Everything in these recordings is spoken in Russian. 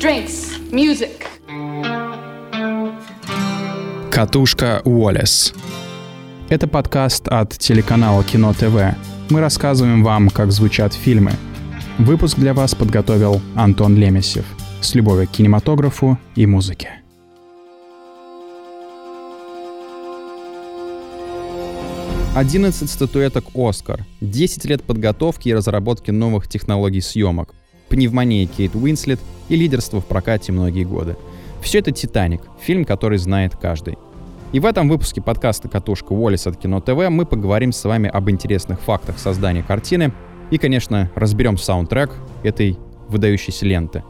drinks, music. Катушка Уоллес. Это подкаст от телеканала Кино ТВ. Мы рассказываем вам, как звучат фильмы. Выпуск для вас подготовил Антон Лемесев. С любовью к кинематографу и музыке. 11 статуэток «Оскар», 10 лет подготовки и разработки новых технологий съемок, пневмония Кейт Уинслет и лидерство в прокате многие годы. Все это «Титаник», фильм, который знает каждый. И в этом выпуске подкаста «Катушка Уоллес» от Кино ТВ мы поговорим с вами об интересных фактах создания картины и, конечно, разберем саундтрек этой выдающейся ленты.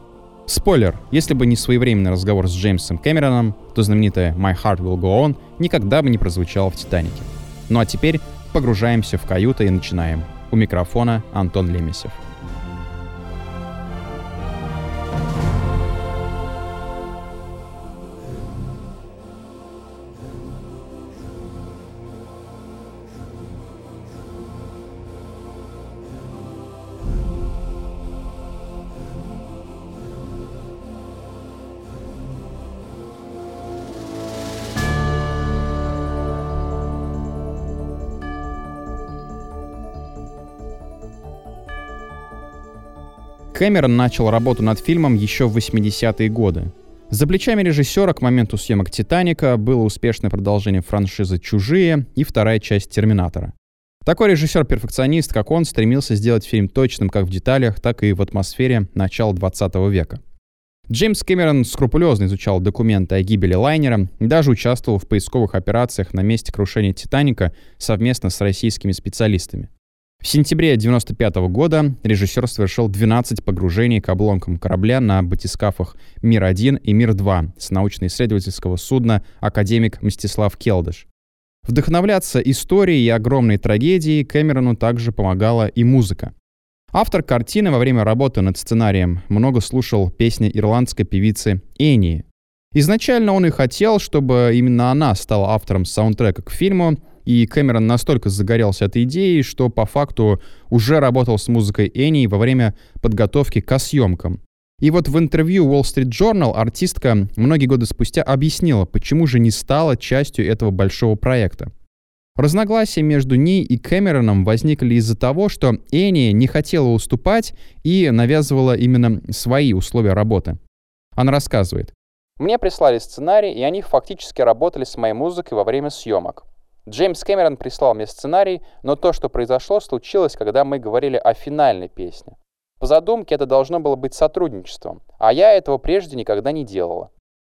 Спойлер, если бы не своевременный разговор с Джеймсом Кэмероном, то знаменитая «My Heart Will Go On» никогда бы не прозвучала в «Титанике». Ну а теперь погружаемся в каюты и начинаем. У микрофона Антон Лемесев. Кэмерон начал работу над фильмом еще в 80-е годы. За плечами режиссера к моменту съемок «Титаника» было успешное продолжение франшизы «Чужие» и вторая часть «Терминатора». Такой режиссер-перфекционист, как он, стремился сделать фильм точным как в деталях, так и в атмосфере начала 20 века. Джеймс Кэмерон скрупулезно изучал документы о гибели лайнера даже участвовал в поисковых операциях на месте крушения «Титаника» совместно с российскими специалистами. В сентябре 1995 года режиссер совершил 12 погружений к обломкам корабля на батискафах «Мир-1» и «Мир-2» с научно-исследовательского судна «Академик Мстислав Келдыш». Вдохновляться историей и огромной трагедией Кэмерону также помогала и музыка. Автор картины во время работы над сценарием много слушал песни ирландской певицы Энии. Изначально он и хотел, чтобы именно она стала автором саундтрека к фильму, и Кэмерон настолько загорелся этой идеей, что по факту уже работал с музыкой Энни во время подготовки к съемкам. И вот в интервью Wall Street Journal артистка многие годы спустя объяснила, почему же не стала частью этого большого проекта. Разногласия между ней и Кэмероном возникли из-за того, что Энни не хотела уступать и навязывала именно свои условия работы. Она рассказывает. «Мне прислали сценарий, и они фактически работали с моей музыкой во время съемок. Джеймс Кэмерон прислал мне сценарий, но то, что произошло, случилось, когда мы говорили о финальной песне. По задумке это должно было быть сотрудничеством, а я этого прежде никогда не делала.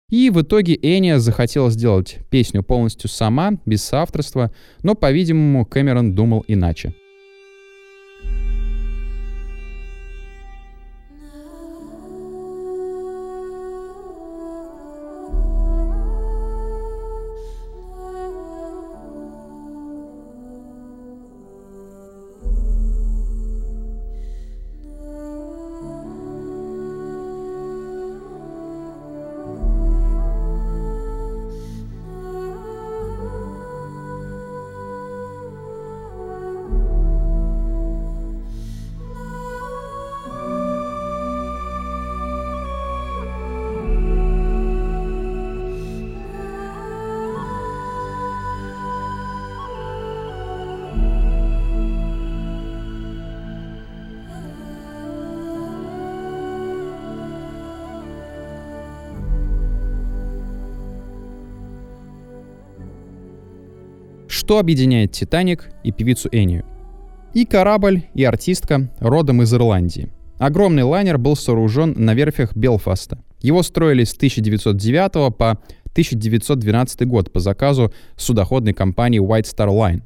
И в итоге Эния захотела сделать песню полностью сама, без соавторства, но, по-видимому, Кэмерон думал иначе. Что объединяет «Титаник» и певицу Энию? И корабль, и артистка родом из Ирландии. Огромный лайнер был сооружен на верфях Белфаста. Его строили с 1909 по 1912 год по заказу судоходной компании White Star Line.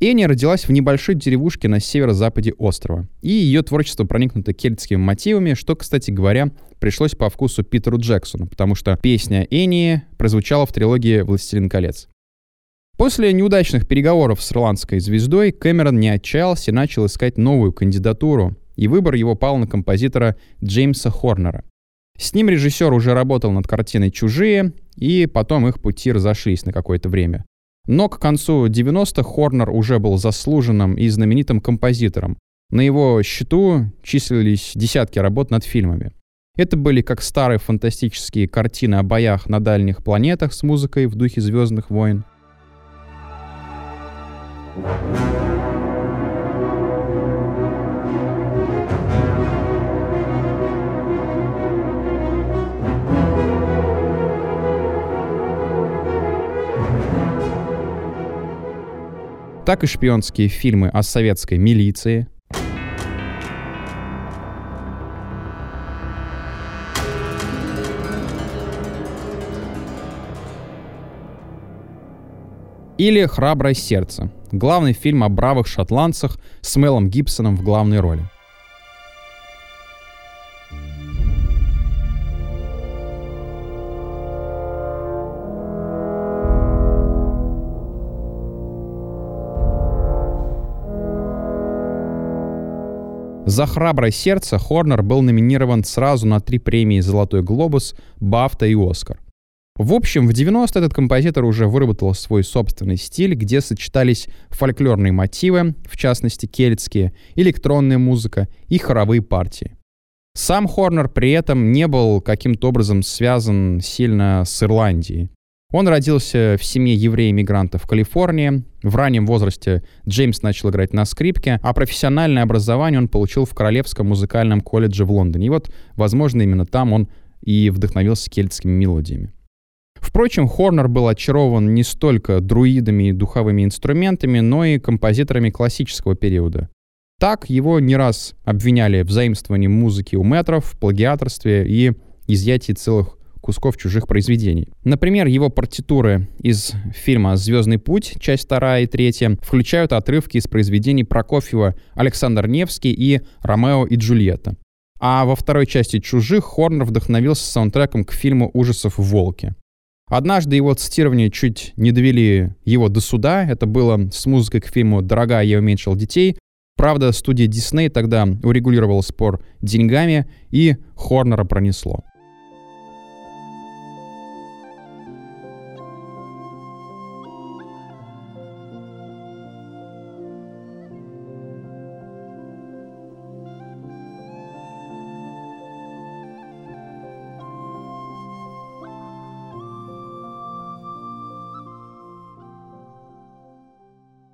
Энни родилась в небольшой деревушке на северо-западе острова, и ее творчество проникнуто кельтскими мотивами, что, кстати говоря, пришлось по вкусу Питеру Джексону, потому что песня Энни прозвучала в трилогии «Властелин колец». После неудачных переговоров с ирландской звездой Кэмерон не отчаялся и начал искать новую кандидатуру, и выбор его пал на композитора Джеймса Хорнера. С ним режиссер уже работал над картиной «Чужие», и потом их пути разошлись на какое-то время. Но к концу 90-х Хорнер уже был заслуженным и знаменитым композитором. На его счету числились десятки работ над фильмами. Это были как старые фантастические картины о боях на дальних планетах с музыкой в духе «Звездных войн», так и шпионские фильмы о советской милиции, Или «Храброе сердце» — главный фильм о бравых шотландцах с Мелом Гибсоном в главной роли. За «Храброе сердце» Хорнер был номинирован сразу на три премии «Золотой глобус», «Бафта» и «Оскар». В общем, в 90 этот композитор уже выработал свой собственный стиль, где сочетались фольклорные мотивы, в частности кельтские, электронная музыка и хоровые партии. Сам Хорнер при этом не был каким-то образом связан сильно с Ирландией. Он родился в семье еврея-мигранта в Калифорнии. В раннем возрасте Джеймс начал играть на скрипке, а профессиональное образование он получил в Королевском музыкальном колледже в Лондоне. И вот, возможно, именно там он и вдохновился кельтскими мелодиями. Впрочем, Хорнер был очарован не столько друидами и духовыми инструментами, но и композиторами классического периода. Так его не раз обвиняли в заимствовании музыки у метров, плагиаторстве и изъятии целых кусков чужих произведений. Например, его партитуры из фильма «Звездный путь», часть 2 и 3, включают отрывки из произведений Прокофьева «Александр Невский» и «Ромео и Джульетта». А во второй части «Чужих» Хорнер вдохновился саундтреком к фильму ужасов «Волки». Однажды его цитирование чуть не довели его до суда. Это было с музыкой к фильму «Дорогая, я уменьшил детей». Правда, студия Дисней тогда урегулировала спор деньгами, и Хорнера пронесло.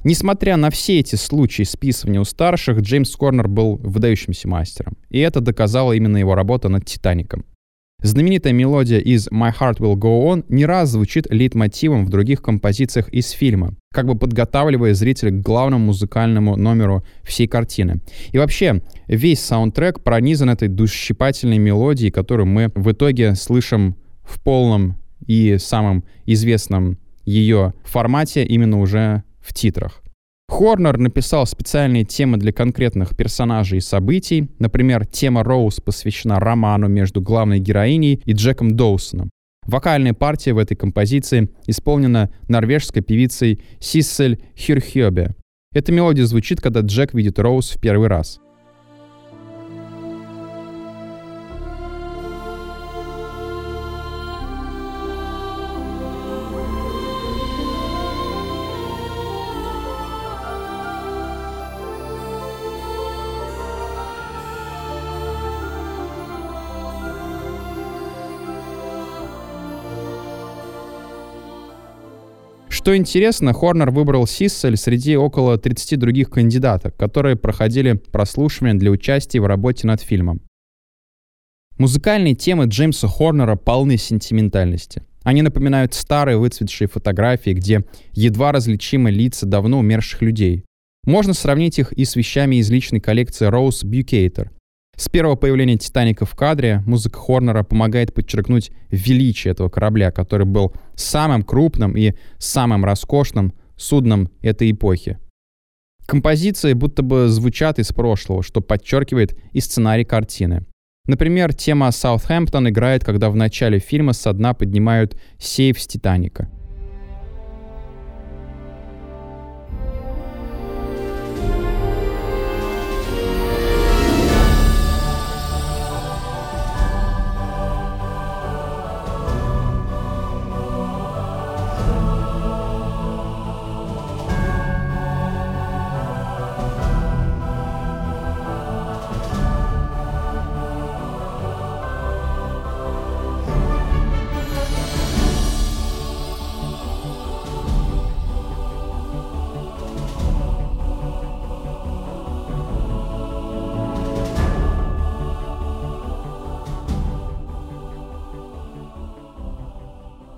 Несмотря на все эти случаи списывания у старших, Джеймс Корнер был выдающимся мастером. И это доказала именно его работа над «Титаником». Знаменитая мелодия из «My Heart Will Go On» не раз звучит лейтмотивом в других композициях из фильма, как бы подготавливая зрителя к главному музыкальному номеру всей картины. И вообще, весь саундтрек пронизан этой душщипательной мелодией, которую мы в итоге слышим в полном и самом известном ее формате именно уже в титрах. Хорнер написал специальные темы для конкретных персонажей и событий. Например, тема Роуз посвящена роману между главной героиней и Джеком Доусоном. Вокальная партия в этой композиции исполнена норвежской певицей Сиссель Хюрхёбе. Эта мелодия звучит, когда Джек видит Роуз в первый раз. Что интересно, Хорнер выбрал Сиссель среди около 30 других кандидатов, которые проходили прослушивание для участия в работе над фильмом. Музыкальные темы Джеймса Хорнера полны сентиментальности. Они напоминают старые выцветшие фотографии, где едва различимы лица давно умерших людей. Можно сравнить их и с вещами из личной коллекции Rose Bucator, с первого появления «Титаника» в кадре музыка Хорнера помогает подчеркнуть величие этого корабля, который был самым крупным и самым роскошным судном этой эпохи. Композиции будто бы звучат из прошлого, что подчеркивает и сценарий картины. Например, тема «Саутхэмптон» играет, когда в начале фильма со дна поднимают сейф с «Титаника».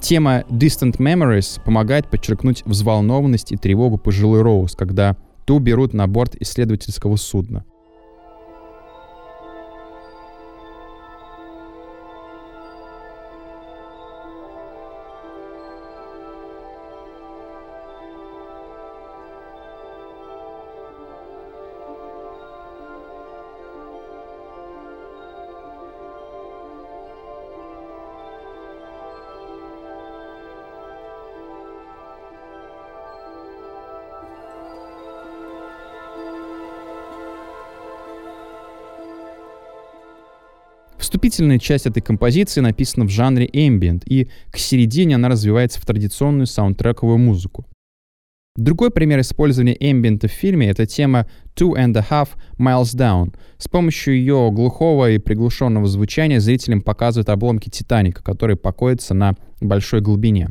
Тема Distant Memories помогает подчеркнуть взволнованность и тревогу пожилой Роуз, когда ту берут на борт исследовательского судна. Вступительная часть этой композиции написана в жанре ambient, и к середине она развивается в традиционную саундтрековую музыку. Другой пример использования эмбиента в фильме — это тема Two and a Half Miles Down. С помощью ее глухого и приглушенного звучания зрителям показывают обломки Титаника, который покоится на большой глубине.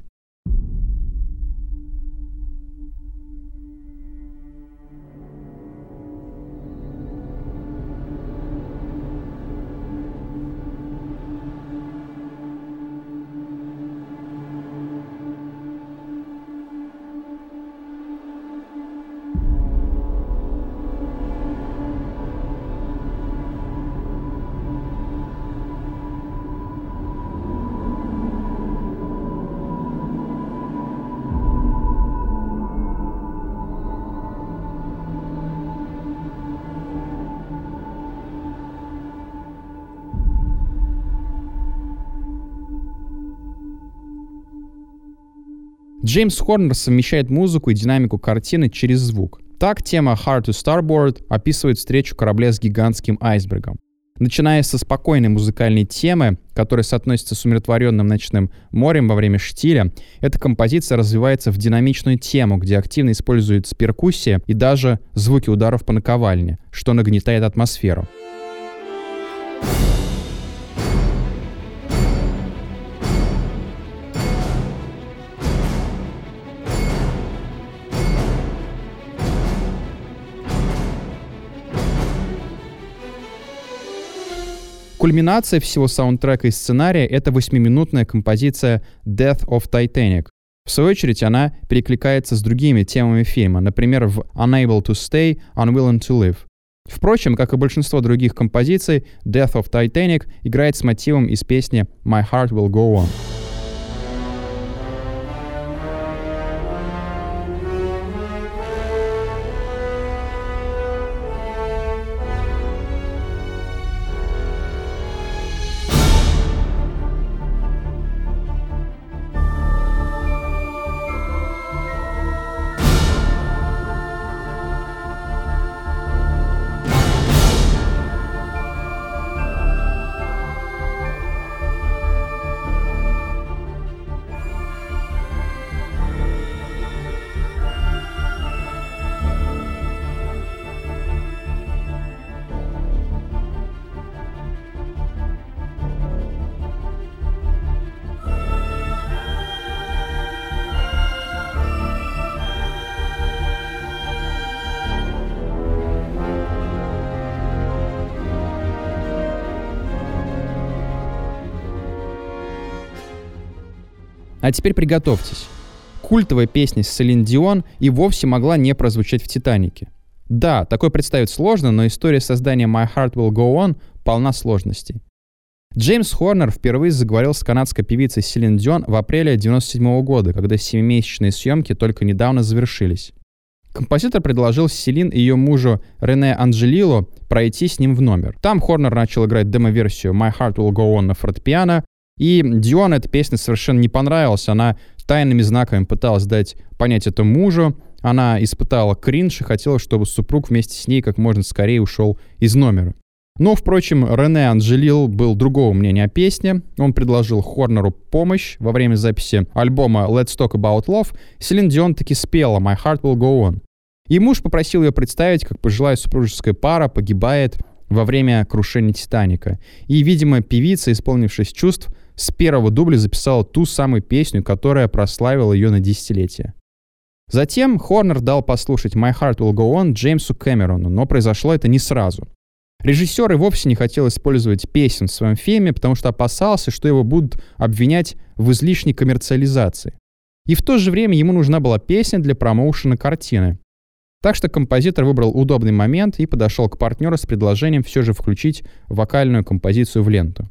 Джеймс Хорнер совмещает музыку и динамику картины через звук. Так тема Hard to Starboard описывает встречу корабля с гигантским айсбергом. Начиная со спокойной музыкальной темы, которая соотносится с умиротворенным ночным морем во время штиля, эта композиция развивается в динамичную тему, где активно используется перкуссия и даже звуки ударов по наковальне, что нагнетает атмосферу. Кульминация всего саундтрека и сценария — это восьмиминутная композиция «Death of Titanic». В свою очередь, она перекликается с другими темами фильма, например, в «Unable to Stay», «Unwilling to Live». Впрочем, как и большинство других композиций, «Death of Titanic» играет с мотивом из песни «My Heart Will Go On». А теперь приготовьтесь. Культовая песня Селин Дион и вовсе могла не прозвучать в «Титанике». Да, такое представить сложно, но история создания My Heart Will Go On полна сложностей. Джеймс Хорнер впервые заговорил с канадской певицей Селин Дион в апреле 1997 года, когда семимесячные съемки только недавно завершились. Композитор предложил Селин и ее мужу Рене Анджелило пройти с ним в номер. Там Хорнер начал играть демо-версию My Heart Will Go On на фортепиано, и Дион эта песня совершенно не понравилась. Она тайными знаками пыталась дать понять это мужу. Она испытала кринж и хотела, чтобы супруг вместе с ней как можно скорее ушел из номера. Но, впрочем, Рене Анджелил был другого мнения о песне. Он предложил Хорнеру помощь во время записи альбома Let's Talk About Love. Селин Дион таки спела My Heart Will Go On. И муж попросил ее представить, как пожилая супружеская пара погибает во время крушения Титаника. И, видимо, певица, исполнившись чувств, с первого дубля записала ту самую песню, которая прославила ее на десятилетие. Затем Хорнер дал послушать «My Heart Will Go On» Джеймсу Кэмерону, но произошло это не сразу. Режиссер и вовсе не хотел использовать песен в своем фильме, потому что опасался, что его будут обвинять в излишней коммерциализации. И в то же время ему нужна была песня для промоушена картины. Так что композитор выбрал удобный момент и подошел к партнеру с предложением все же включить вокальную композицию в ленту.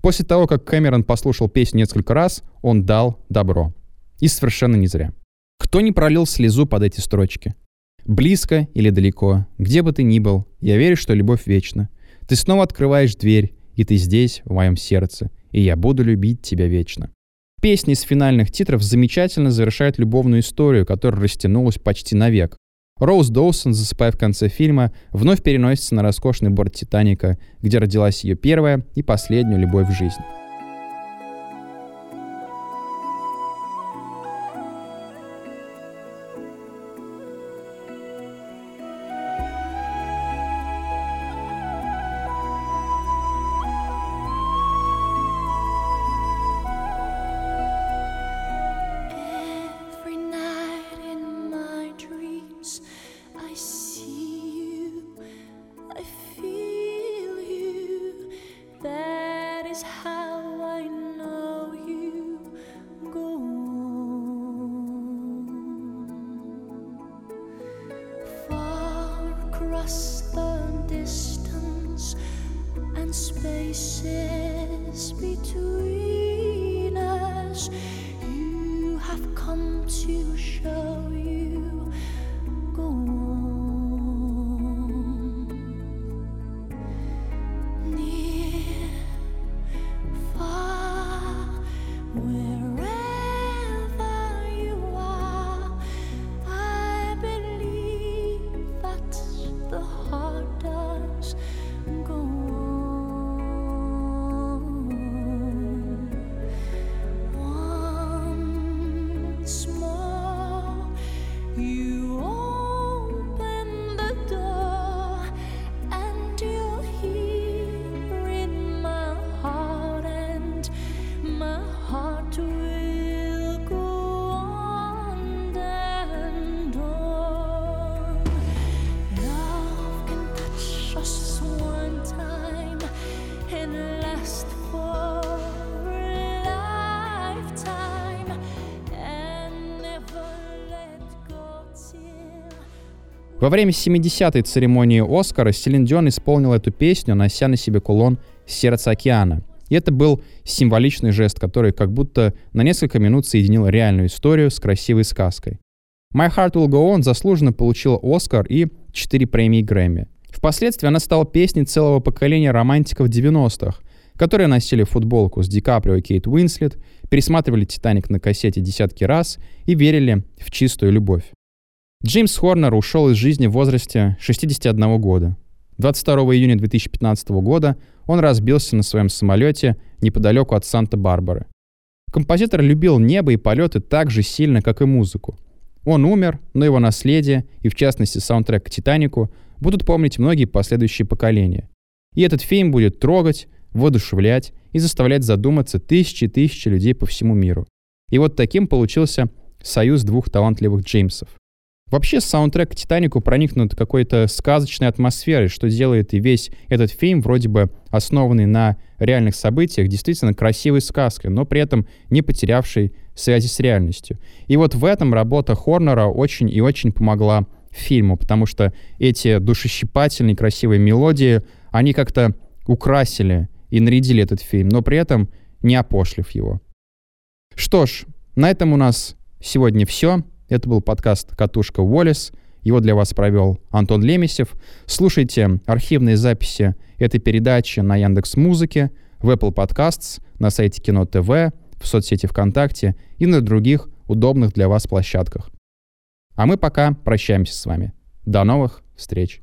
После того, как Кэмерон послушал песню несколько раз, он дал добро. И совершенно не зря. Кто не пролил слезу под эти строчки? Близко или далеко, где бы ты ни был, я верю, что любовь вечна. Ты снова открываешь дверь, и ты здесь, в моем сердце, и я буду любить тебя вечно. Песни из финальных титров замечательно завершают любовную историю, которая растянулась почти навек. Роуз Доусон, засыпая в конце фильма, вновь переносится на роскошный борт Титаника, где родилась ее первая и последняя любовь в жизни. Во время 70-й церемонии Оскара Селин Дион исполнил эту песню, нося на себе кулон «Сердце океана». И это был символичный жест, который как будто на несколько минут соединил реальную историю с красивой сказкой. «My Heart Will Go On» заслуженно получила Оскар и 4 премии Грэмми. Впоследствии она стала песней целого поколения романтиков 90-х, которые носили футболку с Ди Каприо и Кейт Уинслет, пересматривали «Титаник» на кассете десятки раз и верили в чистую любовь. Джеймс Хорнер ушел из жизни в возрасте 61 года. 22 июня 2015 года он разбился на своем самолете неподалеку от Санта-Барбары. Композитор любил небо и полеты так же сильно, как и музыку. Он умер, но его наследие, и в частности саундтрек к «Титанику», будут помнить многие последующие поколения. И этот фильм будет трогать, воодушевлять и заставлять задуматься тысячи и тысячи людей по всему миру. И вот таким получился союз двух талантливых Джеймсов. Вообще саундтрек к «Титанику» проникнут какой-то сказочной атмосферой, что делает и весь этот фильм, вроде бы основанный на реальных событиях, действительно красивой сказкой, но при этом не потерявшей связи с реальностью. И вот в этом работа Хорнера очень и очень помогла фильму, потому что эти душещипательные красивые мелодии, они как-то украсили и нарядили этот фильм, но при этом не опошлив его. Что ж, на этом у нас сегодня все. Это был подкаст «Катушка Уоллес». Его для вас провел Антон Лемесев. Слушайте архивные записи этой передачи на Яндекс Музыке, в Apple Podcasts, на сайте Кино ТВ, в соцсети ВКонтакте и на других удобных для вас площадках. А мы пока прощаемся с вами. До новых встреч!